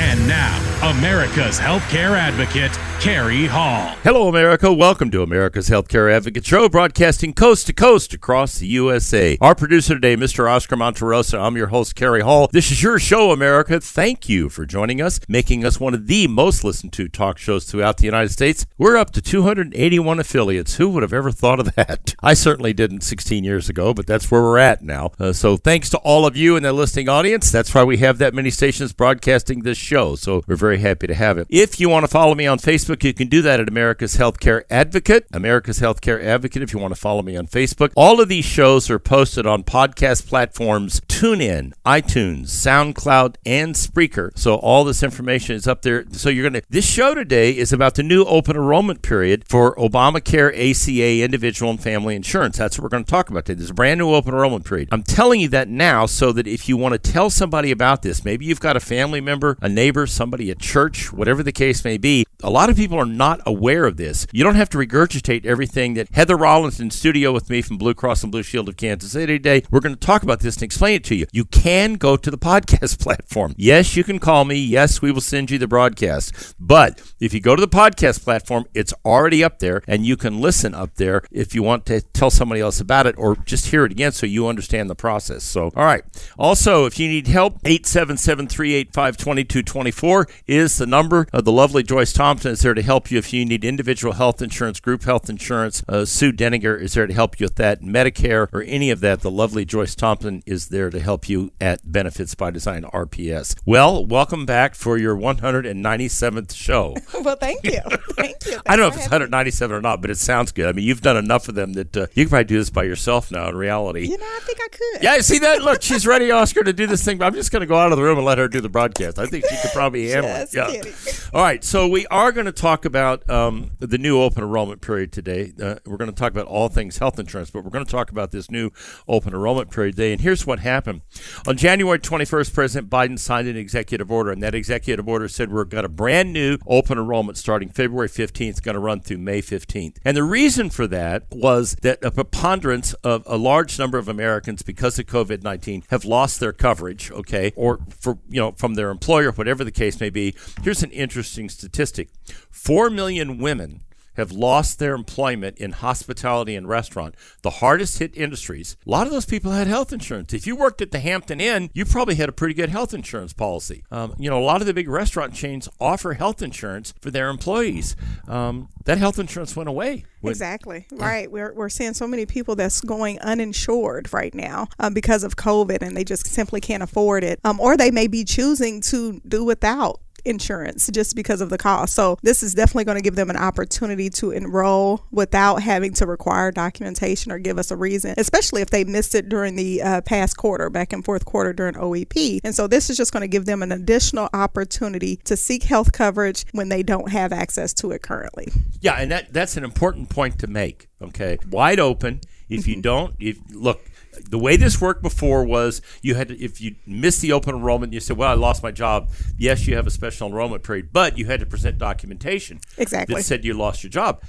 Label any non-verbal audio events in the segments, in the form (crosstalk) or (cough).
And now, America's Healthcare Advocate, Kerry Hall. Hello, America. Welcome to America's Healthcare Advocate Show, broadcasting coast to coast across the USA. Our producer today, Mr. Oscar Monterosa. I'm your host, Kerry Hall. This is your show, America. Thank you for joining us, making us one of the most listened to talk shows throughout the United States. We're up to 281 affiliates. Who would have ever thought of that? I certainly didn't 16 years ago, but that's where we're at now. Uh, so thanks to all of you and the listening audience. That's why we have that many stations broadcasting this show. So we're very happy to have it. If you want to follow me on Facebook, you can do that at America's Healthcare Advocate. America's Healthcare Advocate, if you want to follow me on Facebook. All of these shows are posted on podcast platforms TuneIn, iTunes, SoundCloud, and Spreaker. So all this information is up there. So you're going to, this show today is about the new open enrollment period for Obamacare ACA individual and family insurance. That's what we're going to talk about today. There's a brand new open enrollment period. I'm telling you that now so that if you want to tell somebody about this, maybe you've got a family member, a neighbor, somebody at church, whatever the case may be, a lot of people are not aware of this. You don't have to regurgitate everything that Heather Rollins in studio with me from Blue Cross and Blue Shield of Kansas City today. We're going to talk about this and explain it to you. You can go to the (laughs) podcast platform. Yes, you can call me. Yes, we will send you the broadcast. But if you go to the podcast platform, it's already up there and you can listen up there if you want to tell somebody else about it or just hear it again so you understand the process. So, all right. Also, if you need help, 877 385 2224 is the number. of the lovely Joyce Thompson is there to help you if you need individual health insurance, group health insurance. Uh, Sue Denninger is there to help you with that. Medicare or any of that, the lovely Joyce Thompson is there to help you at Benefits by Design RPS. Well, welcome back for your 197th show. (laughs) Well, thank you. (laughs) Thank you. I don't know if it's for having 197 or not, but it sounds good. I mean, you've done enough of them that uh, you can probably do this by yourself now in reality. me. You know, I think I could. Yeah, see that? Look, she's ready, Oscar, to do this thing. But I'm just going to go out of the room and let her do the broadcast. I think she could probably (laughs) handle Just it. Yeah. kidding. All right, so we are going to talk about um, the new open enrollment period today. Uh, we're going to talk about all things health insurance, but we're going to talk about this new open enrollment period today. And here's what happened on January 21st. President Biden signed an executive order, and that executive order said we've got a brand new open enrollment starting February 15th, going to run through May 15th. And the reason for that was that a preponderance of a large number of Americans, because of COVID 19, have lost their coverage. Okay, or for you know from their employer, whatever the case may be. Here's an interesting statistic: four million women have lost their employment in hospitality and restaurant, the hardest hit industries. A lot of those people had health insurance. If you worked at the Hampton Inn, you probably had a pretty good health insurance policy. Um, you know, a lot of the big restaurant chains offer health insurance for their employees. Um, that health insurance went away. when- Exactly. Right. We're, we're seeing so many people that's going uninsured right now um, because of COVID and they just simply can't afford it. Um, or they may be choosing to do without insurance just because of the cost. So this is definitely going to give them an opportunity to enroll without having to require documentation or give us a reason, especially if they missed it during the uh, past quarter, back and forth quarter during OEP. And so this is just going to give them an additional opportunity to seek health coverage when they don't have access to it currently. Yeah, and that that's an important point to make. Okay, wide open. If you don't, if look, the way this worked before was you had to, if you missed the open enrollment, you said, "Well, I lost my job." Yes, you have a special enrollment period, but you had to present documentation Exactly. that said you lost your job.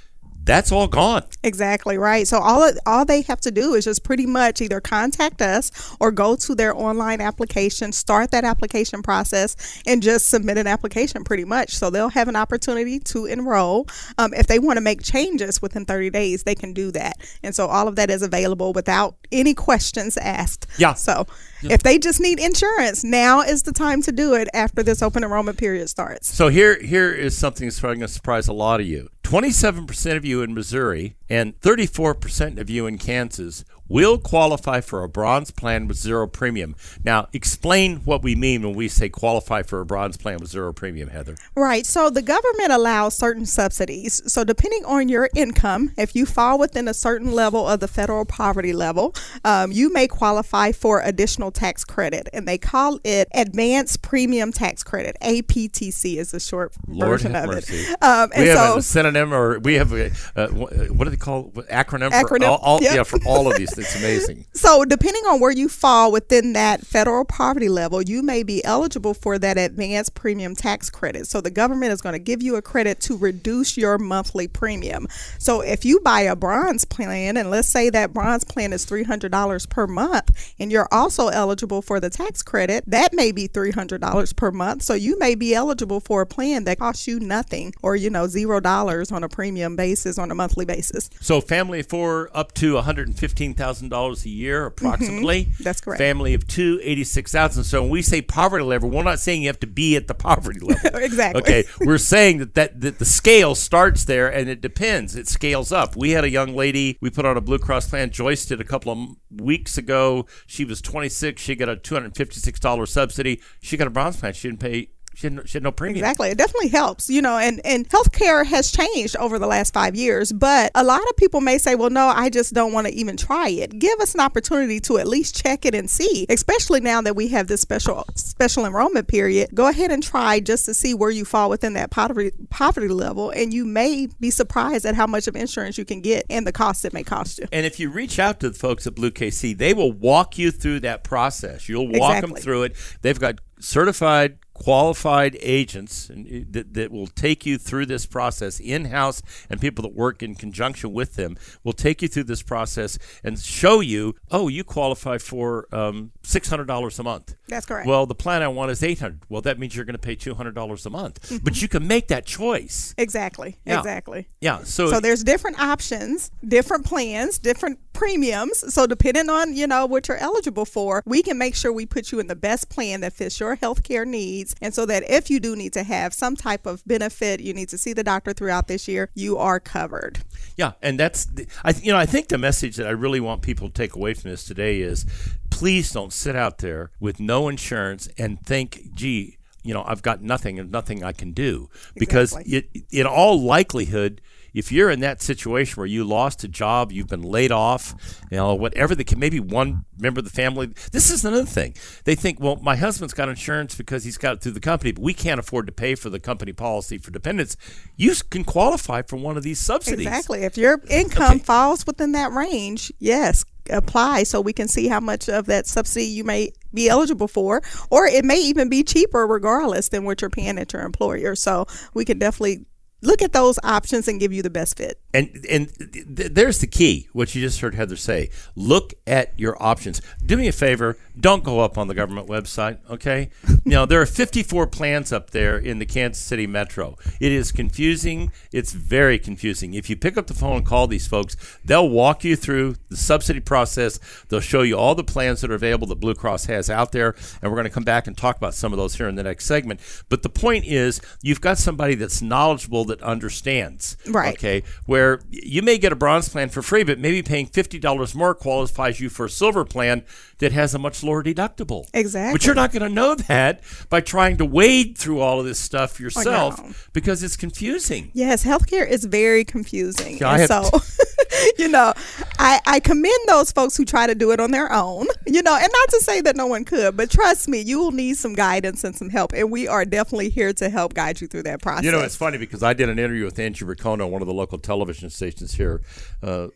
That's all gone. Exactly right. So all all they have to do is just pretty much either contact us or go to their online application, start that application process, and just submit an application. Pretty much. So they'll have an opportunity to enroll. Um, if they want to make changes within 30 days, they can do that. And so all of that is available without any questions asked. Yeah. So if they just need insurance, now is the time to do it after this open enrollment period starts. So here, here is something that's probably going to surprise a lot of you. Twenty-seven percent of you in Missouri and thirty-four percent of you in Kansas will qualify for a bronze plan with zero premium. Now, explain what we mean when we say qualify for a bronze plan with zero premium, Heather. Right. So the government allows certain subsidies. So depending on your income, if you fall within a certain level of the federal poverty level, um, you may qualify for additional tax credit, and they call it Advanced Premium Tax Credit. APTC is the short Lord version of mercy. it. Um, and we have so a synonym, or we have a uh, what do they call it? acronym? For all, all- yep. Yeah, for all of these. (laughs) It's amazing. (laughs) So, depending on where you fall within that federal poverty level, you may be eligible for that advanced premium tax credit. So, the government is going to give you a credit to reduce your monthly premium. So, if you buy a bronze plan, and let's say that bronze plan is $300 per month, and you're also eligible for the tax credit, that may be $300 per month. So, you may be eligible for a plan that costs you nothing or, you know, zero dollars on a premium basis on a monthly basis. So, family of four up to one hundred and fifteen thousand dollars a year, approximately. Mm-hmm. That's correct. Family of two, eighty-six thousand. So, when we say poverty level, we're not saying you have to be at the poverty level. (laughs) Exactly. Okay, we're saying that, that that the scale starts there, and it depends. It scales up. We had a young lady we put on a Blue Cross plan. Joyce did a couple of weeks ago. She was twenty-six. She got a two hundred and fifty-six dollars subsidy. She got a bronze plan. She didn't pay. She had no, she had no premium. Exactly. It definitely helps, you know, and, and healthcare has changed over the last five years. But a lot of people may say, well, no, I just don't want to even try it. Give us an opportunity to at least check it and see, especially now that we have this special special enrollment period. Go ahead and try just to see where you fall within that poverty, poverty level. And you may be surprised at how much of insurance you can get and the cost it may cost you. And if you reach out to the folks at Blue KC, they will walk you through that process. You'll walk them through it. They've got certified, qualified agents uh, that, that will take you through this process in house, and people that work in conjunction with them will take you through this process and show you, oh, you qualify for um, $600 a month. That's correct. Well, the plan I want is 800 Well, that means you're going to pay $200 a month. But you can make that choice. Exactly. Yeah. Exactly. Yeah. So, So there's different options, different plans, different premiums. So depending on, you know, what you're eligible for, we can make sure we put you in the best plan that fits your healthcare needs. And so that if you do need to have some type of benefit, you need to see the doctor throughout this year, you are covered. Yeah, and that's the, I you know I think the message that I really want people to take away from this today is please don't sit out there with no insurance and think, gee, you know, I've got nothing and nothing I can do. Because it, in all likelihood if you're in that situation where you lost a job, you've been laid off, you know, whatever the maybe one member of the family. This is another thing. They think, well, my husband's got insurance because he's got it through the company, but we can't afford to pay for the company policy for dependents. You can qualify for one of these subsidies. Exactly. If your income Okay. falls within that range, yes, apply so we can see how much of that subsidy you may be eligible for, or it may even be cheaper regardless than what you're paying at your employer. So we can definitely look at those options and give you the best fit. And and th- there's the key. What you just heard Heather say. Look at your options. Do me a favor. Don't go up on the government website. Okay. (laughs) now, there are 54 plans up there in the Kansas City metro. It is confusing. It's very confusing. If you pick up the phone and call these folks, they'll walk you through the subsidy process. They'll show you all the plans that are available that Blue Cross has out there, and we're going to come back and talk about some of those here in the next segment. But the point is, you've got somebody that's knowledgeable that understands. Right. Okay. Where you may get a bronze plan for free, but maybe paying fifty dollars more qualifies you for a silver plan that has a much lower deductible. Exactly. But you're not going to know that by trying to wade through all of this stuff no. yourself because it's confusing. Yes, healthcare is very confusing. Yeah, I have so, (laughs) (laughs) you know, I, I commend those folks who try to do it on their own, you know, and not to say that no one could, but trust me, you will need some guidance and some help. And we are definitely here to help guide you through that process. You know, it's funny because I did an interview with Angie Ricono on one of the local television stations here uh,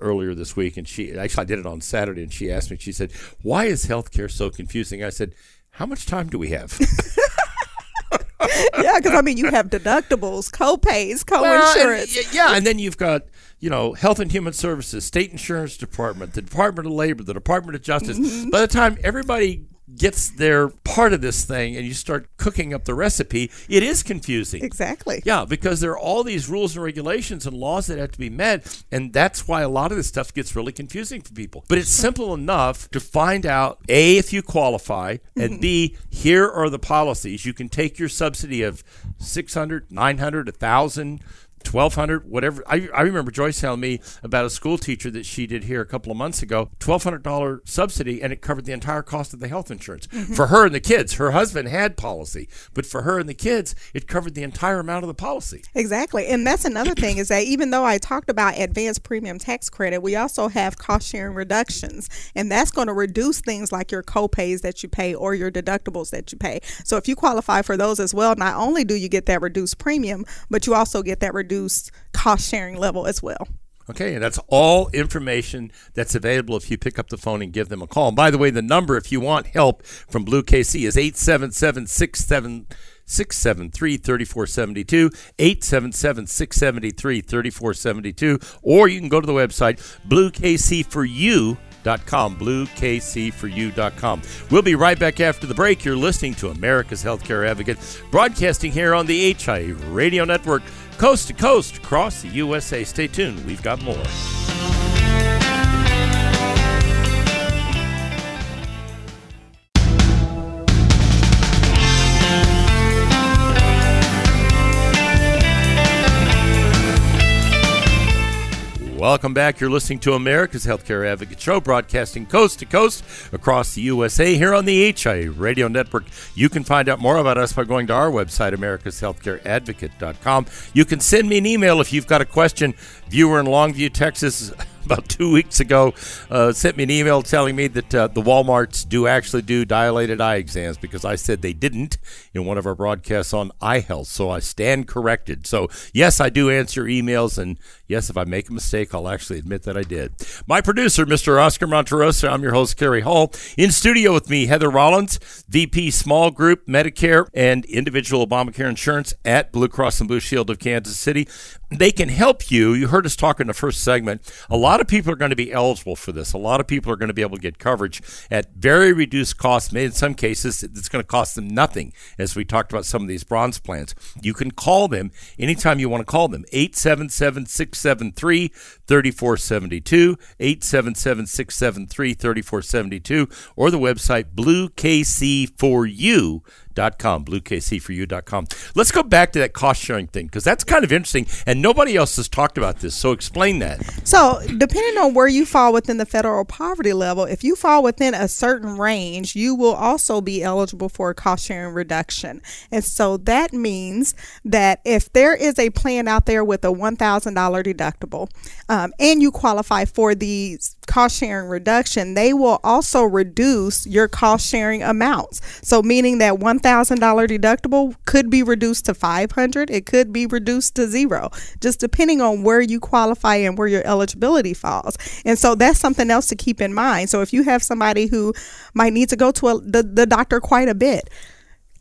earlier this week, and she actually I did it on Saturday, and she asked me, she said, "Why is healthcare so confusing?" I said, "How much time do we have?" (laughs) (laughs) yeah, because I mean, you have deductibles, co-pays, co-insurance. Well, and- yeah, and then you've got you know Health and Human Services, State Insurance Department, the Department of Labor, the Department of Justice. Mm-hmm. By the time everybody gets their part of this thing, and you start cooking up the recipe, it is confusing. Exactly. Yeah, because there are all these rules and regulations and laws that have to be met, and that's why a lot of this stuff gets really confusing for people. But it's simple enough to find out A, if you qualify, and B, here are the policies. You can take your subsidy of 600, 900, 1000 twelve hundred, whatever. I, I remember Joyce telling me about a school teacher that she did here a couple of months ago. Twelve hundred dollar subsidy, and it covered the entire cost of the health insurance Mm-hmm. for her and the kids. Her husband had policy, but for her and the kids, it covered the entire amount of the policy. Exactly. And that's another thing is that even though I talked about advanced premium tax credit, we also have cost sharing reductions. And that's going to reduce things like your copays that you pay or your deductibles that you pay. So if you qualify for those as well, not only do you get that reduced premium, but you also get that reduced cost sharing level as well. Okay, and that's all information that's available if you pick up the phone and give them a call. And by the way, the number, if you want help from Blue KC, is 877 673 3472, 877 673 3472, or you can go to the website bluekcforyou.com, bluekcforyou.com. We'll be right back after the break. You're listening to America's Healthcare Advocate, broadcasting here on the HI Radio Network, coast to coast across the USA. Stay tuned, we've got more. Welcome back. You're listening to America's Healthcare Advocate Show, broadcasting coast to coast across the USA here on the HI Radio Network. You can find out more about us by going to our website, americashealthcareadvocate.com. You can send me an email if you've got a question. Viewer in Longview, Texas, about two weeks ago, uh, sent me an email telling me that uh, the Walmarts do actually do dilated eye exams because I said they didn't in one of our broadcasts on eye health. So I stand corrected. So, yes, I do answer emails, and yes, if I make a mistake, I'll actually admit that I did. My producer, Mr. Oscar Monterosa, I'm your host, Kerry Hall. In studio with me, Heather Rollins, VP Small Group, Medicare, and Individual Obamacare Insurance at Blue Cross and Blue Shield of Kansas City. They can help you. You heard us talk in the first segment. A lot of people are going to be eligible for this. A lot of people are going to be able to get coverage at very reduced cost. Maybe in some cases, it's going to cost them nothing, as we talked about some of these bronze plans. You can call them anytime you want to call them. 877 673 3472, 877 673 3472, or the website bluekc4u.com bluekc4u.com, bluekc4u.com. Let's go back to that cost sharing thing because that's kind of interesting and nobody else has talked about this. So explain that. So, depending on where you fall within the federal poverty level, if you fall within a certain range, you will also be eligible for a cost sharing reduction. And so that means that if there is a plan out there with a $1,000 deductible um, and you qualify for the cost sharing reduction, they will also reduce your cost sharing amounts. So, meaning that $1,000 deductible could be reduced to 500, it could be reduced to zero, just depending on where you qualify and where your eligibility falls. And so that's something else to keep in mind. So if you have somebody who might need to go to a, the, the doctor quite a bit,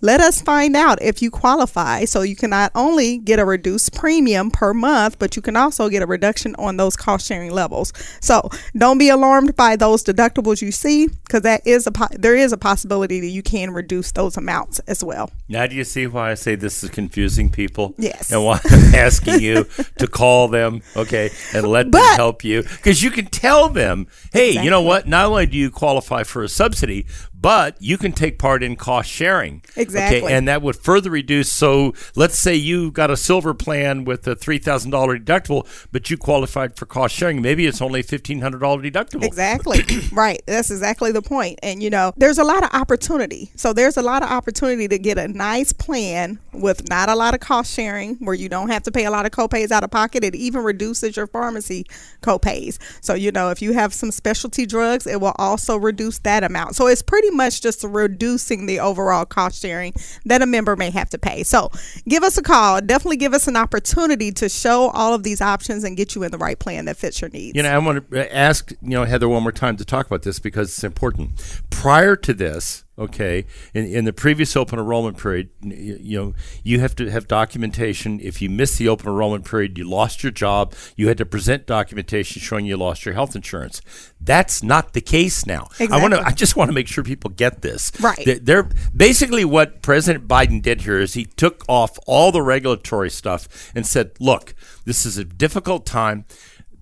let us find out if you qualify so you can not only get a reduced premium per month but you can also get a reduction on those cost sharing levels so don't be alarmed by those deductibles you see because that is a po- there is a possibility that you can reduce those amounts as well Now, do you see why I say this is confusing people? Yes. And why I'm (laughs) asking you to call them, okay, and let them help you? Because you can tell them, hey, you know what? Not only do you qualify for a subsidy, but you can take part in cost sharing. Exactly. Okay, and that would further reduce. So let's say you got a silver plan with a $3,000 deductible, but you qualified for cost sharing. Maybe it's only $1,500 deductible. Exactly. (clears throat) right. That's exactly the point. And you know, there's a lot of opportunity. So there's a lot of opportunity to get a nice plan with not a lot of cost sharing where you don't have to pay a lot of copays out of pocket. It even reduces your pharmacy copays. So you know, if you have some specialty drugs, it will also reduce that amount. So it's pretty much just reducing the overall cost sharing that a member may have to pay. So give us a call. Definitely give us an opportunity to show all of these options and get you in the right plan that fits your needs. You know, I want to ask, you know, Heather one more time to talk about this because it's important. Prior to this, okay, in, in the previous open enrollment period, you, you know, you have to have documentation. If you missed the open enrollment period, you lost your job, you had to present documentation showing you lost your health insurance. That's not the case now. exactly. I want to. I just want to make sure people get this. Right. They- They're basically what President Biden did here is he took off all the regulatory stuff and said, "Look, this is a difficult time."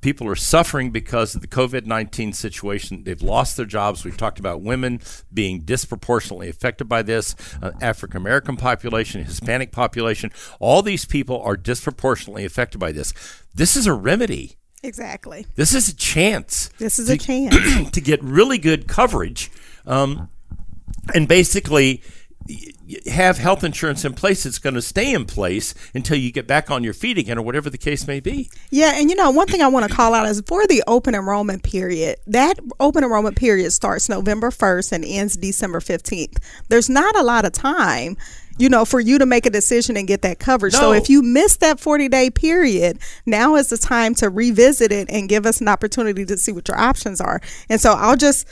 People are suffering because of the COVID 19 situation. They've lost their jobs. We've talked about women being disproportionately affected by this, uh, African American population, Hispanic population. All these people are disproportionately affected by this. This is a remedy. Exactly. This is a chance. This is to, a (clears throat) chance. to get really good coverage, um, and basically have health insurance in place it's going to stay in place until you get back on your feet again, or whatever the case may be. Yeah, and you know, one thing I want to call out is for the open enrollment period, that open enrollment period starts November 1st and ends December 15th. There's not a lot of time, you know, for you to make a decision and get that coverage. So if you miss that 40 day period, now is the time to revisit it and give us an opportunity to see what your options are. And so I'll just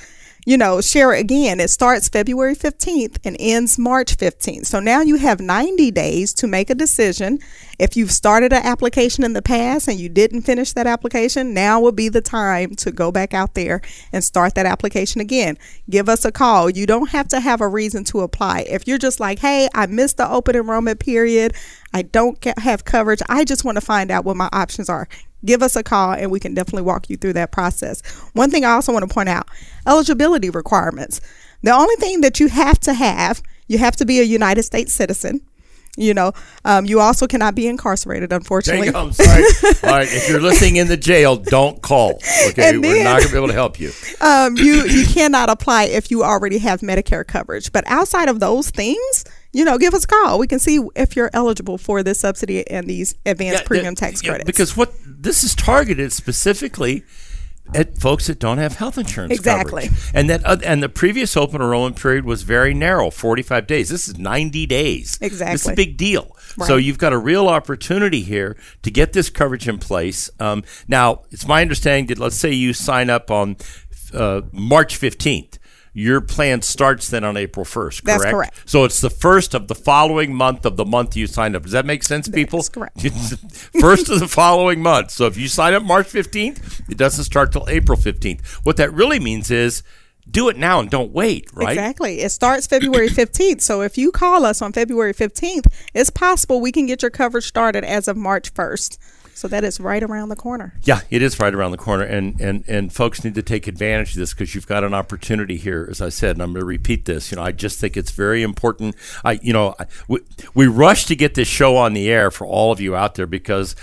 you know, share it again. It starts February 15th and ends March 15th. So now you have 90 days to make a decision. If you've started an application in the past and you didn't finish that application, now would be the time to go back out there and start that application again. Give us a call. You don't have to have a reason to apply. If you're just like, hey, I missed the open enrollment period, I don't get, have coverage, I just want to find out what my options are give us a call and we can definitely walk you through that process. One thing I also want to point out eligibility requirements. The only thing that you have to have, you have to be a United States citizen. You know, um, you also cannot be incarcerated, unfortunately. go. I'm sorry. (laughs) All right. If you're listening in the jail, don't call. Okay. And We're not going to be able to help you. um, you you cannot apply if you already have Medicare coverage. But outside of those things, you know, give us a call. We can see if you're eligible for this subsidy and these advanced Yeah, premium tax yeah, credits. Because what this is targeted specifically at folks that don't have health insurance Exactly. coverage. And that uh, and the previous open enrollment period was very narrow, 45 days. This is 90 days. This is a big deal. So you've got a real opportunity here to get this coverage in place. Um, now, it's my understanding that let's say you sign up on uh, March 15th. Your plan starts then on April 1st, correct? That's correct. So it's the first of the following month of the month you signed up. Does that make sense, people? That's correct. (laughs) first of the following month. So if you sign up March 15th, it doesn't start till April 15th. What that really means is do it now and don't wait, right? Exactly. It starts February (coughs) 15th. So if you call us on February 15th, it's possible we can get your coverage started as of March 1st. So that is right around the corner. Yeah, it is right around the corner, and and and folks need to take advantage of this because you've got an opportunity here. As I said, and I'm going to repeat this. You know, I just think it's very important. I, you know, I, we, we rush to get this show on the air for all of you out there because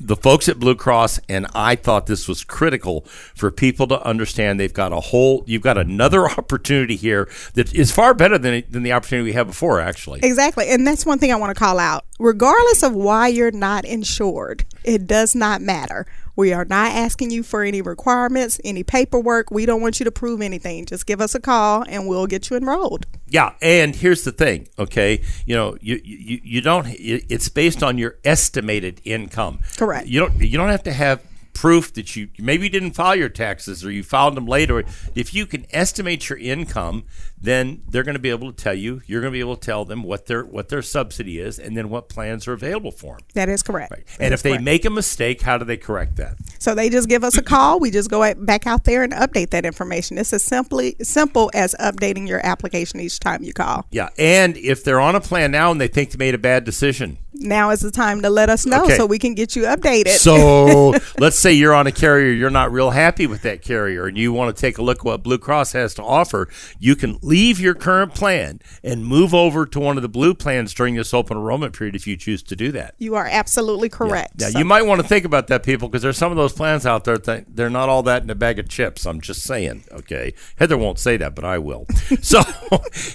the folks at Blue Cross and I thought this was critical for people to understand they've got a whole you've got another (laughs) opportunity here that is far better than than the opportunity we had before actually. Exactly. And that's one thing I want to call out. Regardless of why you're not insured, it does not matter. We are not asking you for any requirements, any paperwork. We don't want you to prove anything. Just give us a call and we'll get you enrolled. Yeah, and here's the thing, okay? You know, you you, you don't it's based on your estimated income. Correct. You don't you don't have to have proof that you maybe you didn't file your taxes or you filed them later. If you can estimate your income, then they're going to be able to tell you. You're going to be able to tell them what their what their subsidy is and then what plans are available for them. That is correct. Right. And if they correct. make a mistake, how do they correct that? So they just give us a call. We just go back out there and update that information. It's as simply simple as updating your application each time you call. Yeah, and if they're on a plan now and they think they made a bad decision, Now is the time to let us know Okay. so we can get you updated. So (laughs) let's say you're on a carrier, you're not real happy with that carrier, and you want to take a look at what Blue Cross has to offer. You can leave your current plan and move over to one of the blue plans during this open enrollment period if you choose to do that. you are absolutely correct. Now, So- you might want to think about that, people, because there's some of those plans out there that they're not all that in a bag of chips. I'm just saying, okay? Heather won't say that, but I will. (laughs) so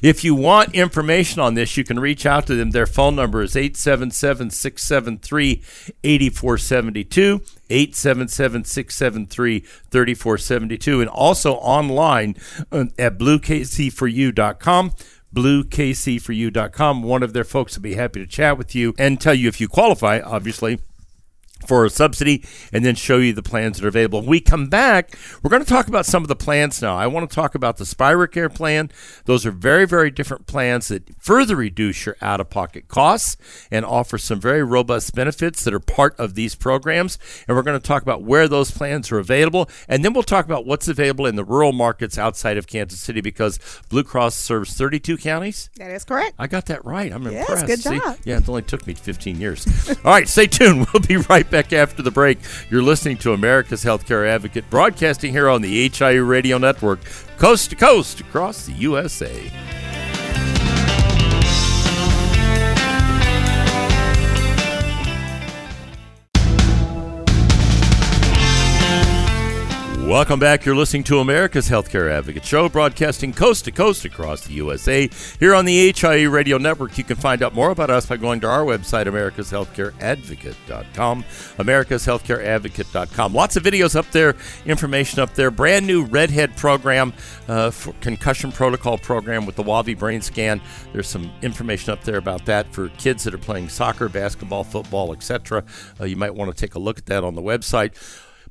if you want information on this, you can reach out to them. Their phone number is 877 673 8472. 877 673 3472 and also online uh, at bluekc4u.com bluekc4u.com. One of their folks will be happy to chat with you and tell you if you qualify, obviously, for a subsidy and then show you the plans that are available. When we come back, we're going to talk about some of the plans now. I want to talk about the Spira Care plan. Those are very, very different plans that further reduce your out of pocket costs and offer some very robust benefits that are part of these programs. And we're going to talk about where those plans are available. And then we'll talk about what's available in the rural markets outside of Kansas City because Blue Cross serves 32 counties. that is correct. I got that right. I'm Yes, impressed. good See? job. Yeah, it only took me 15 years. (laughs) All right, stay tuned. (laughs) We'll be right back after the break. You're listening to America's Healthcare Advocate, broadcasting here on the HIU Radio Network, coast to coast across the USA. Welcome back. You're listening to America's Healthcare Advocate Show, broadcasting coast to coast across the USA. Here on the HIE Radio Network, you can find out more about us by going to our website, americashealthcareadvocate.com. Americashealthcareadvocate.com. Lots of videos up there, information up there. Brand new Redhead program, uh, for concussion protocol program with the Wavi brain scan. There's some information up there about that for kids that are playing soccer, basketball, football, etc. Uh, you might want to take a look at that on the website.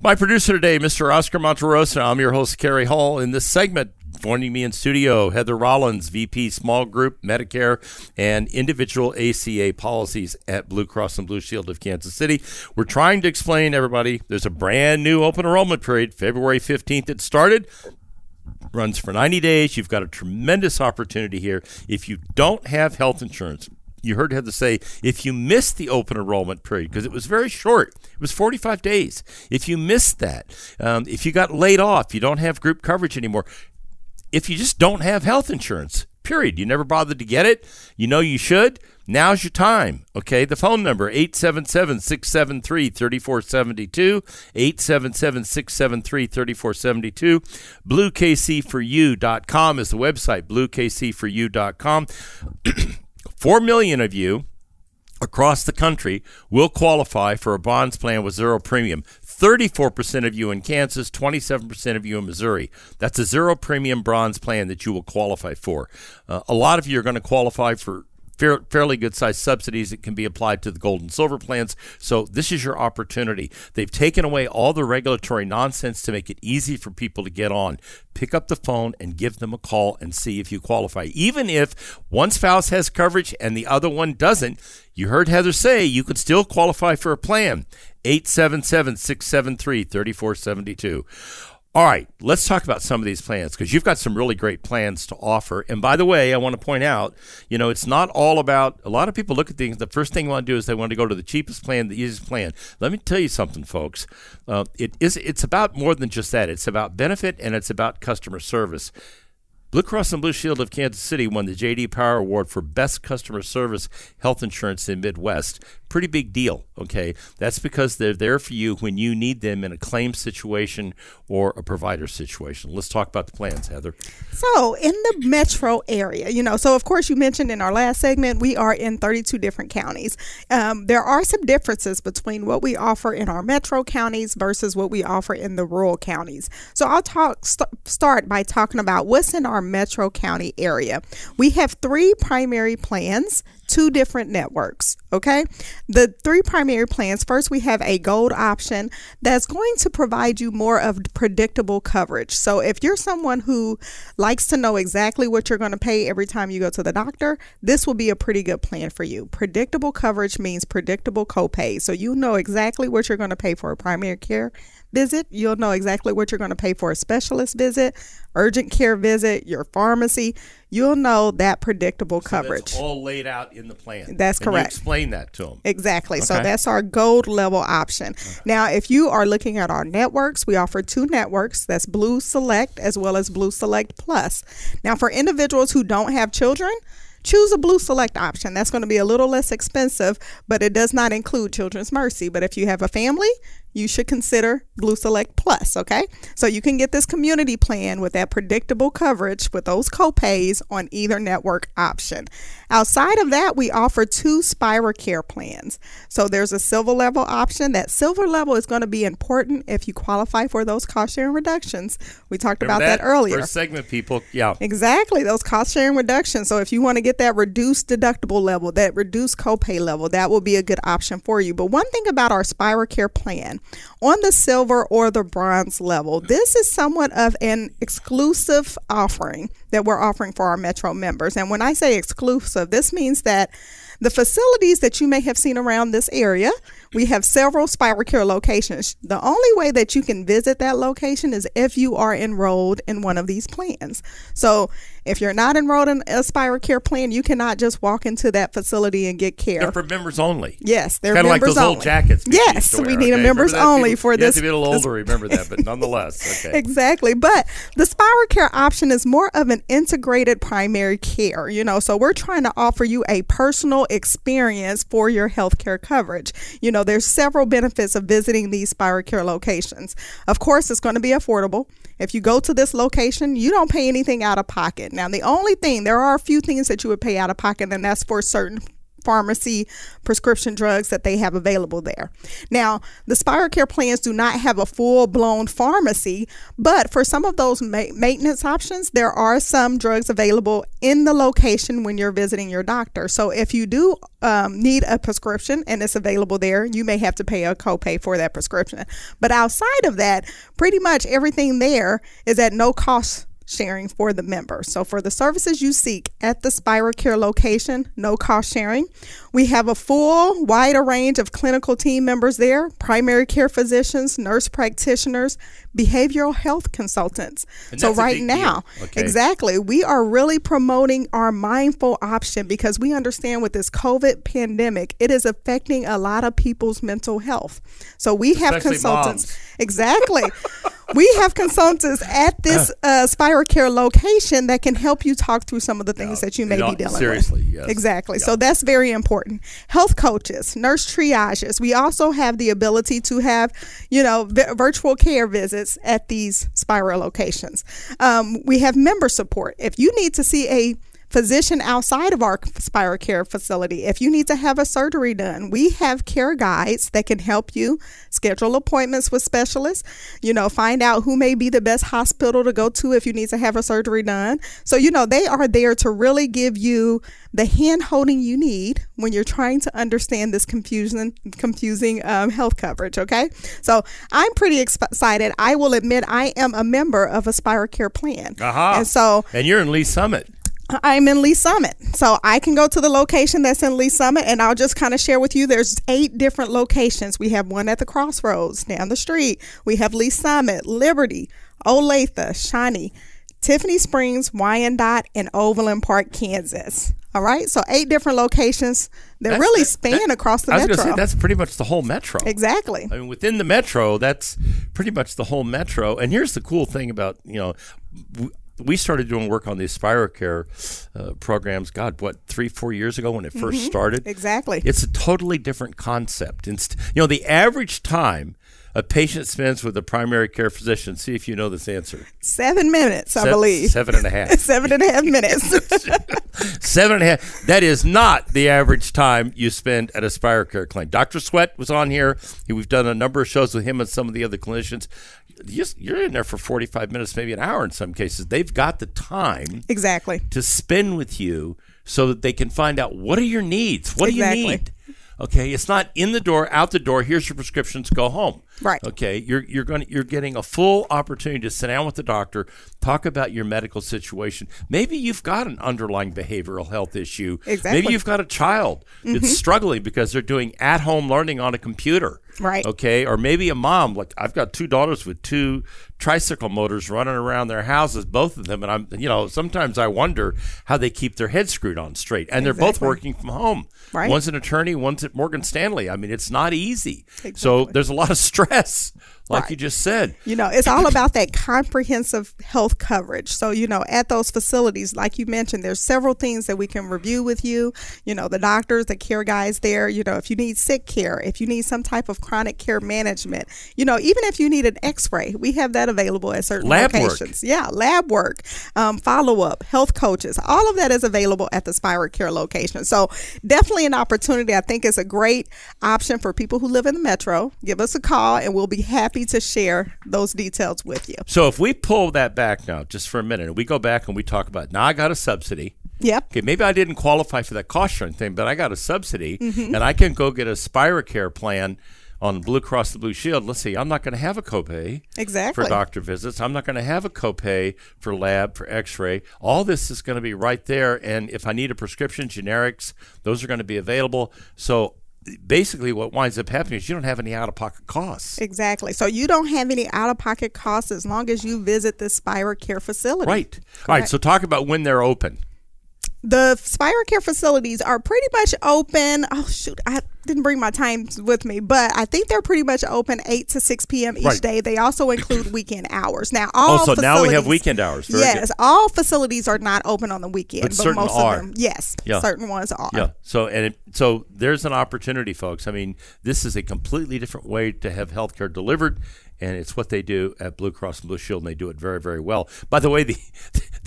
My producer today, Mr. Oscar Monterosa. I'm your host, Kerry Hall. In this segment, joining me in studio, Heather Rollins, VP Small Group, Medicare, and Individual ACA Policies at Blue Cross and Blue Shield of Kansas City. We're trying to explain, everybody, there's a brand new open enrollment period, February 15th. It started runs for 90 days. You've got a tremendous opportunity here. If you don't have health insurance, you heard Heather say if you missed the open enrollment period because it was very short it was 45 days. If you missed that um, if you got laid off you don't have group coverage anymore. If you just don't have health insurance period. You never bothered to get it. You know you should. Now's your time okay? The phone number 877-673-3472 877-673-3472 bluekcforyou.com is the website bluekcforyou.com (clears throat) 4 million of you across the country will qualify for a bronze plan with zero premium. 34% of you in Kansas, 27% of you in Missouri. That's a zero premium bronze plan that you will qualify for. Uh, a lot of you are going to qualify for fair, fairly good sized subsidies that can be applied to the gold and silver plans. So this is your opportunity. They've taken away all the regulatory nonsense to make it easy for people to get on. Pick up the phone and give them a call and see if you qualify. Even if one spouse has coverage and the other one doesn't, you heard Heather say you could still qualify for a plan. 877 673 3472. All right, let's talk about some of these plans because you've got some really great plans to offer. And by the way, I want to point out, you know, it's not all about. A lot of people look at things. The first thing they want to do is they want to go to the cheapest plan, the easiest plan. Let me tell you something, folks. Uh, it is. It's about more than just that. It's about benefit and it's about customer service. Blue Cross and Blue Shield of Kansas City won the J.D. Power Award for Best Customer Service Health Insurance in Midwest. Pretty big deal, okay? That's because they're there for you when you need them in a claim situation or a provider situation. Let's talk about the plans, Heather. So, in the metro area, you know, so of course, you mentioned in our last segment, we are in 32 different counties. Um, there are some differences between what we offer in our metro counties versus what we offer in the rural counties. So, I'll talk st- start by talking about what's in our metro county area. We have three primary plans two different networks. Okay. The three primary plans first, we have a gold option that's going to provide you more of predictable coverage. So if you're someone who likes to know exactly what you're going to pay every time you go to the doctor, this will be a pretty good plan for you. Predictable coverage means predictable copay. So you know exactly what you're going to pay for a primary care visit. You'll know exactly what you're going to pay for a specialist visit, urgent care visit, your pharmacy. You'll know that predictable So coverage. that's all laid out in the plan. That's correct. explain that to them. Exactly. So that's our gold level option. Uh-huh. Now, if you are looking at our networks, we offer two networks. That's Blue Select as well as Blue Select Plus. Now, for individuals who don't have children, choose a Blue Select option. That's going to be a little less expensive, but it does not include Children's Mercy. But if you have a family, you should consider Blue Select Plus, okay? So you can get this community plan with that predictable coverage with those copays on either network option. Outside of that, we offer two Spira Care plans. So there's a silver level option. That silver level is going to be important if you qualify for those cost sharing reductions. We talked Remember about that, earlier. First segment, people. Yeah. Exactly, those cost sharing reductions. So if you want to get that reduced deductible level, that reduced copay level, that will be a good option for you. But one thing about our Spira Care plan, on the silver or the bronze level, this is somewhat of an exclusive offering that we're offering for our Metro members. And when I say exclusive, this means that The facilities that you may have seen around this area, we have several Spira Care locations. The only way that you can visit that location is if you are enrolled in one of these plans. So if you're not enrolled in a Spira Care plan, you cannot just walk into that facility and get care. They're for members only. Yes, they're Kind of like those only. old jackets. Yes, we need a members only People- for you this. have to be a little older to remember that, but (laughs) nonetheless, okay. Exactly. But the Spira Care option is more of an integrated primary care, you know, so we're trying to offer you a personal experience for your healthcare coverage. You know, there's several benefits of visiting these Spira Care locations. Of course, it's going to be affordable. If you go to this location, you don't pay anything out of pocket. Now, the only thing, there are a few things that you would pay out of pocket, and that's for certain pharmacy prescription drugs that they have available there. Now, the Spira Care plans do not have a full blown pharmacy, but for some of those ma- maintenance options, there are some drugs available in the location when you're visiting your doctor. So if you do um, need a prescription and it's available there, you may have to pay a copay for that prescription. But outside of that, pretty much everything there is at no cost sharing for the member. So for the services you seek at the Spira Care location, no cost sharing. We have a full wider range of clinical team members there, primary care physicians, nurse practitioners, behavioral health consultants. And so right now. Okay. exactly, we are really promoting our mindful option because we understand with this COVID pandemic, it is affecting a lot of people's mental health. So we have Especially consultants. moms. Exactly. (laughs) we have consultants at this uh, Spira Care location that can help you talk through some of the things that you may be dealing seriously, with. yes. Exactly. Yeah. So that's very important. Health coaches, nurse triages. We also have the ability to have, you know, vi- virtual care visits at these Spira locations. Um, we have member support. If you need to see a physician outside of our Spira Care facility. If you need to have a surgery done, we have care guides that can help you schedule appointments with specialists, you know, find out who may be the best hospital to go to if you need to have a surgery done. So, you know, they are there to really give you the hand holding you need when you're trying to understand this confusing, confusing um, health coverage. Okay. So I'm pretty excited. I will admit I am a member of a Spira Care plan. Aha. And so And you're in Lee Summit. I'm in Lee Summit. So I can go to the location that's in Lee Summit and I'll just kind of share with you there's eight different locations. We have one at the crossroads down the street. We have Lee Summit, Liberty, Olathe, Shawnee, Tiffany Springs, Wyandotte, and Overland Park, Kansas. All right. So eight different locations that That's- really span that- across the I was metro. say that's pretty much the whole metro. exactly. I mean, within the metro, that's pretty much the whole metro. And here's the cool thing about you know, we started doing work on these Spira Care uh, programs. God, what three, four years ago when it 1st started? Exactly. It's a totally different concept. Inst- you know, the average time a patient spends with a primary care physician. See if you know this answer. Seven minutes, I believe. seven and a half. (laughs) Seven and a half minutes. (laughs) Seven and a half. That is not the average time you spend at a Spira Care clinic. Dr. Sweat was on here. He- We've done a number of shows with him and some of the other clinicians. You're in there for 45 minutes, maybe an hour in some cases. They've got the time exactly. to spend with you so that they can find out what are your needs? What do you need? Okay, it's not in the door, out the door. Here's your prescriptions. Go home. Right. Okay, you're you're going you're getting a full opportunity to sit down with the doctor, talk about your medical situation. Maybe you've got an underlying behavioral health issue. Exactly. Maybe you've got a child that's mm-hmm. struggling because they're doing at home learning on a computer. Right. Okay, or maybe a mom like I've got two daughters with two tricycle motors running around their houses, both of them, and I'm you know sometimes I wonder how they keep their heads screwed on straight, and they're both working from home. Right. One's an attorney, one's at Morgan Stanley. I mean, it's not easy. Exactly. So there's a lot of (laughs) stress, Yes like Right. you just said. You know, it's all about that comprehensive health coverage. So, you know, at those facilities, like you mentioned, there's several things that we can review with you. You know, the doctors, the care guys there, you know, if you need sick care, if you need some type of chronic care management, you know, even if you need an x ray, we have that available at certain Lab work. locations. Yeah, lab work, um, follow up, health coaches, all of that is available at the Spira Care location. So, definitely an opportunity. I think it's a great option for people who live in the metro. Give us a call and we'll be happy to share those details with you. So if we pull that back now, just for a minute, and we go back and we talk about now I got a subsidy. Yep. Okay, maybe I didn't qualify for that cost sharing thing, but I got a subsidy, Mm-hmm. and I can go get a Spira Care plan. on Blue Cross and Blue Shield, let's see, I'm not going to have a copay Exactly. for doctor visits. I'm not going to have a copay for lab, for x ray. All this is going to be right there. And if I need a prescription, generics, those are going to be available. So basically, what winds up happening is you don't have any out of pocket costs. Exactly. So you don't have any out of pocket costs as long as you visit the Spira Care facility. Right. All right. So talk about when they're open. The Spira Care facilities are pretty much open. Oh shoot, I didn't bring my times with me, but I think they're pretty much open eight to six p.m. each Right. day. They also include (clears throat) weekend hours. Now, all Oh, so now we have facilities- weekend hours. Very yes, good. all facilities are not open on the weekend, But but, certain most are. of them, yes, Yeah. certain ones are. Yeah. So and it, so there's an opportunity, folks. I mean, this is a completely different way to have healthcare delivered, and it's what they do at Blue Cross and Blue Shield, and they do it very, very well. By the way, the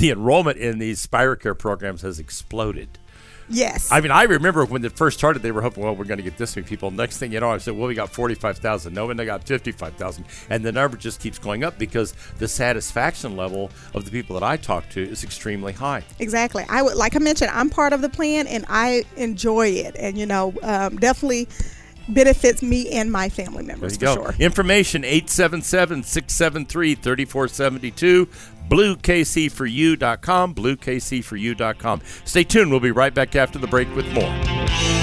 the enrollment in these Spira Care programs has exploded. Yes. I mean, I remember when it first started, they were hoping, well, we're going to get this many people. Next thing you know, I said, well, we got 45,000. No, and they got 55,000. And the number just keeps going up because the satisfaction level of the people that I talk to is extremely high. Exactly. I would like I mentioned, I'm part of the plan and I enjoy it, and you know, um, definitely benefits me and my family members for go. sure. Information 877 673 3472. BlueKCForYou.com. BlueKCForYou.com. Stay tuned. We'll be right back after the break with more.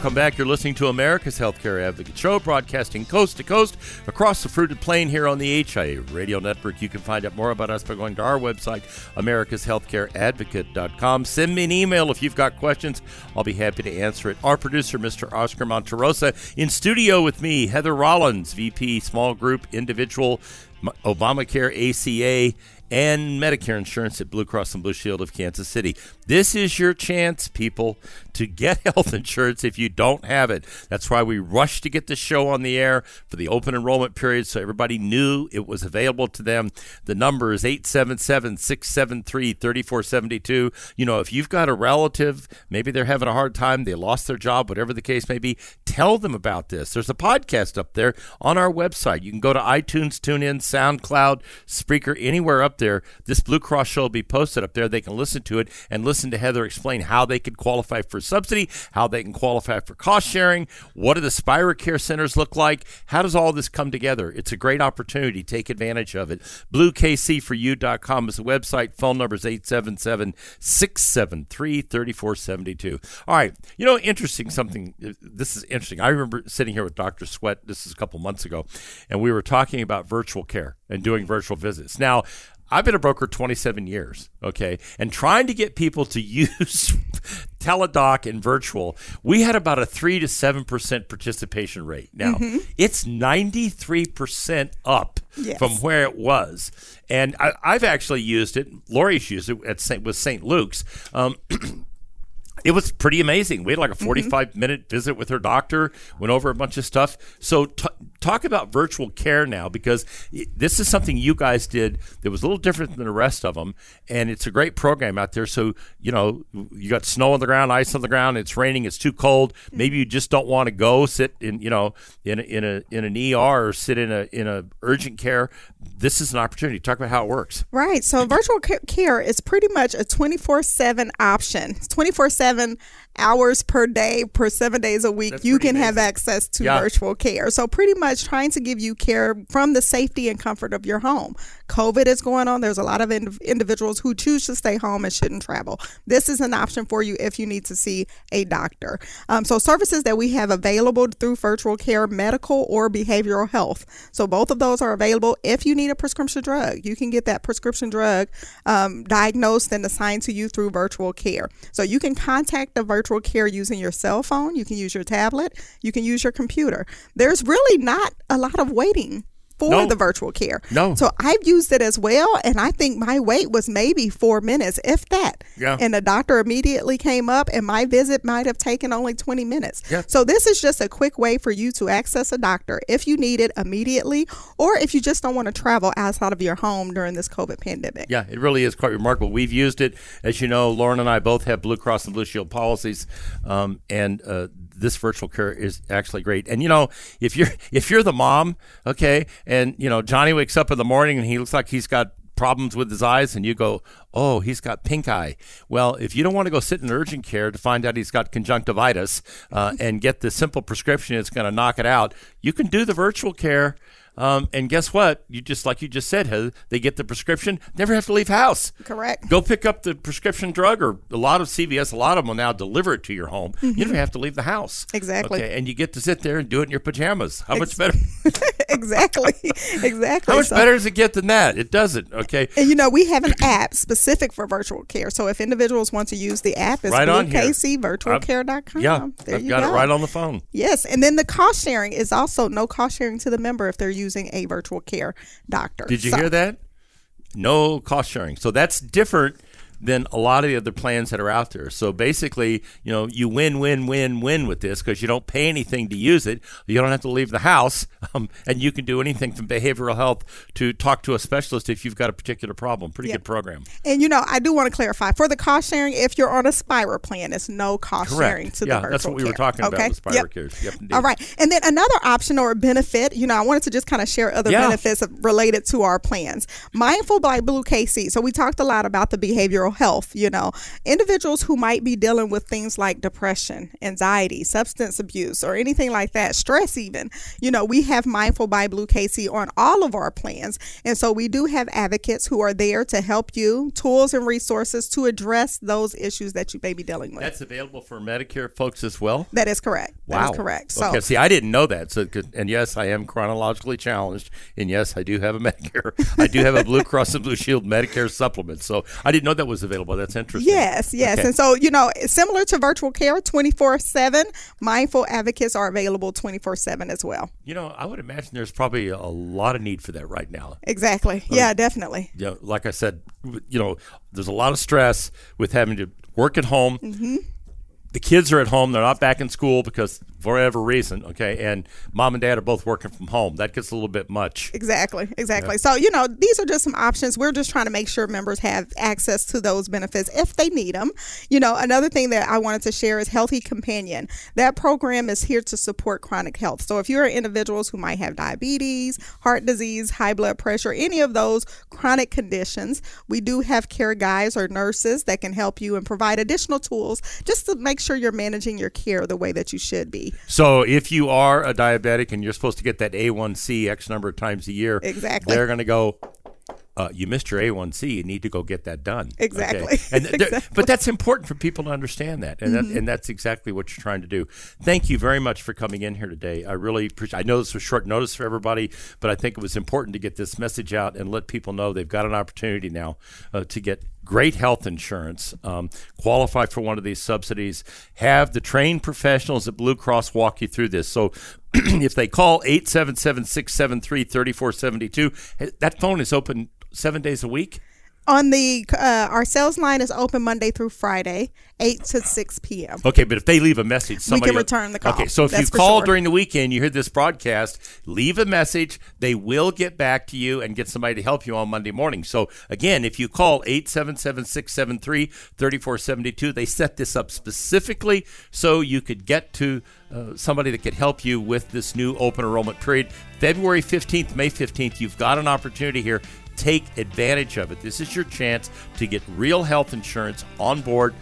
Welcome back. You're listening to America's Healthcare Advocate Show, broadcasting coast to coast across the fruited plain here on the HIA Radio Network. You can find out more about us by going to our website, americashealthcareadvocate.com. Send me an email if you've got questions. I'll be happy to answer it. Our producer, Mr. Oscar Monterosa, in studio with me, Heather Rollins, VP, Small Group, Individual, Obamacare, ACA, and Medicare insurance at Blue Cross and Blue Shield of Kansas City. This is your chance, people, to get (laughs) health insurance if you don't have it. That's why we rushed to get the show on the air for the open enrollment period so everybody knew it was available to them. The number is 877 673 3472. You know, if you've got a relative, maybe they're having a hard time, they lost their job, whatever the case may be, tell them about this. There's a podcast up there on our website. You can go to iTunes, TuneIn, SoundCloud, Spreaker, anywhere up there. This Blue Cross show will be posted up there. They can listen to it and listen to Heather explain how they could qualify for subsidy, how they can qualify for cost sharing, what do the Spira Care Centers look like, how does all this come together? It's a great opportunity. Take advantage of it. BlueKC4U.com is the website. Phone number is 877 673 3472. All right. You know, interesting something. This is interesting. I remember sitting here with Dr. Sweat, this is a couple months ago, and we were talking about virtual care and doing virtual visits. Now, I've been a broker 27 years, okay, and trying to get people to (laughs) use teledoc and virtual, we had about a 3 to 7% participation rate. Now, it's 93% up Yes. from where it was. And I, I've actually used it. Lori's used it at St. with St. Luke's. Um, (clears throat) it was pretty amazing. We had like a 45 minute visit with her doctor, went over a bunch of stuff. So, t- talk about virtual care now because this is something you guys did that was a little different than the rest of them. And it's a great program out there. So, you know, you got snow on the ground, ice on the ground, it's raining, it's too cold. Maybe you just don't want to go sit in, you know, in a, in a, in an ER or sit in a, in a urgent care. This is an opportunity. Talk about how it works. Right. So virtual care is pretty much a 24 7 option. 24 7 hours per day, per seven days a week. That's you can have access to Yeah. virtual care. So, pretty much trying to give you care from the safety and comfort of your home. COVID is going on. There's a lot of ind- individuals who choose to stay home and shouldn't travel. This is an option for you if you need to see a doctor. Um, so, services that we have available through virtual care, medical or behavioral health. So, both of those are available. If you need a prescription drug, you can get that prescription drug um, diagnosed and assigned to you through virtual care. So, you can contact the virtual care using your cell phone, you can use your tablet, you can use your computer. There's really not a lot of waiting for No. the virtual care. No. So I've used it as well, and I think my wait was maybe four minutes, if that. Yeah. And the doctor immediately came up, and my visit might have taken only 20 minutes. Yeah. So this is just a quick way for you to access a doctor if you need it immediately, or if you just don't want to travel outside of your home during this COVID pandemic. Yeah, it really is quite remarkable. We've used it, as you know. Lauren and I both have Blue Cross and Blue Shield policies, um, and uh, this virtual care is actually great. And you know, if you're (laughs) if you're the mom, okay, and you know Johnny wakes up in the morning and he looks like he's got problems with his eyes and you go oh he's got pink eye well if you don't want to go sit in urgent care to find out he's got conjunctivitis uh, and get the simple prescription that's going to knock it out you can do the virtual care um, and guess what? You just like you just said, Heather, they get the prescription, never have to leave house. Correct. Go pick up the prescription drug, or a lot of CVS, a lot of them will now deliver it to your home. You don't have to leave the house. Mm-hmm. Exactly. Okay, and you get to sit there and do it in your pajamas. How much better? (laughs) exactly. (laughs) exactly. How much So- better does it get than that? It doesn't. Okay. And you know, we have an app specific for virtual care. So if individuals want to use the app, it's Right bluekcvirtualcare.com. Yeah, there I've you got go. it right on the phone. Yes, and then the cost sharing is also no cost sharing to the member if they're using a virtual care doctor. Did you So- hear that? No cost sharing. So that's different than a lot of the other plans that are out there. So basically, you know, you win, win, win, win with this because you don't pay anything to use it. You don't have to leave the house, (laughs) um, and you can do anything from behavioral health to talk to a specialist if you've got a particular problem. Pretty good program. And you know, I do want to clarify for the cost sharing, if you're on a Spira plan, it's no cost Correct. sharing to Yeah, the virtual that's what we were care. talking about okay? with Spira Yep. Cares. Yep, indeed. All right. And then another option or benefit, you know, I wanted to just kind of share other Yeah. benefits related to our plans. Mindful by Blue KC. So we talked a lot about the behavioral health, you know, individuals who might be dealing with things like depression, anxiety, substance abuse, or anything like that, stress even. You know, we have Mindful by Blue KC on all of our plans. And so we do have advocates who are there to help you, tools and resources to address those issues that you may be dealing with. That's available for Medicare folks as well. that is correct. That is correct. So okay. See, I didn't know that. So, and yes, I am chronologically challenged, and yes, I do have a (laughs) Medicare. I do have a Blue Cross and Blue Shield Medicare supplement. So, I didn't know that was available. That's interesting. Yes, yes. Okay. And so, you know, similar to virtual care 24 7, mindful advocates are available 24 7 as well. You know, I would imagine there's probably a lot of need for that right now. Exactly. Yeah, definitely. You know, like I said, you know, there's a lot of stress with having to work at home. Mm-hmm. The kids are at home; they're not back in school because for whatever reason. Okay, and mom and dad are both working from home. That gets a little bit much. Exactly, exactly. So, you know, these are just some options. We're just trying to make sure members have access to those benefits if they need them. You know, another thing that I wanted to share is Healthy Companion. That program is here to support chronic health. So, if you're individuals who might have diabetes, heart disease, high blood pressure, any of those chronic conditions, we do have care guides or nurses that can help you and provide additional tools just to make sure you're managing your care the way that you should be. (laughs) So, if you are a diabetic and you're supposed to get that A1C X number of times a year, Exactly. they're going to go. Uh, you missed your A1C. You need to go get that done. Okay? Exactly. And th- (laughs) Exactly. Mm-hmm. but that's important for people to understand that, and that, and that's exactly what you're trying to do. Thank you very much for coming in here today. I really appreciate. I know this was short notice for everybody, but I think it was important to get this message out and let people know they've got an opportunity now uh, to get great health insurance, um, qualify for one of these subsidies, have the trained professionals at Blue Cross walk you through this. So (clears throat) if they call 877 673 3472, that phone is open seven days a week. On the uh, our sales line is open Monday through Friday, eight to six p.m. Okay, but if they leave a message, somebody can return the call. Okay, so if That's you call sure. during the weekend, you hear this broadcast, leave a message. They will get back to you and get somebody to help you on Monday morning. So again, if you call 877-673-3472, they set this up specifically so you could get to uh, somebody that could help you with this new open enrollment period. February 15th, May 15th, you've got an opportunity here. Take advantage of it. This is your chance to get real health insurance on board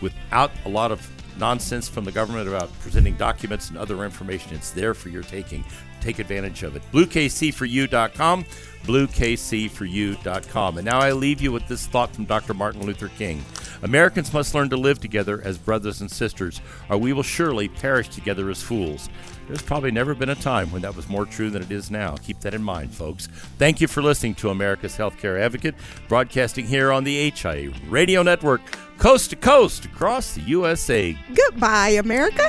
without a lot of nonsense from the government about presenting documents and other information. It's there for your taking. Take advantage of it. BlueKCForYou.com, BlueKCForYou.com. And now I leave you with this thought from Dr. Martin Luther King Americans must learn to live together as brothers and sisters, or we will surely perish together as fools. There's probably never been a time when that was more true than it is now. Keep that in mind, folks. Thank you for listening to America's Healthcare Advocate, broadcasting here on the HIA Radio Network, coast to coast across the USA. Goodbye, America.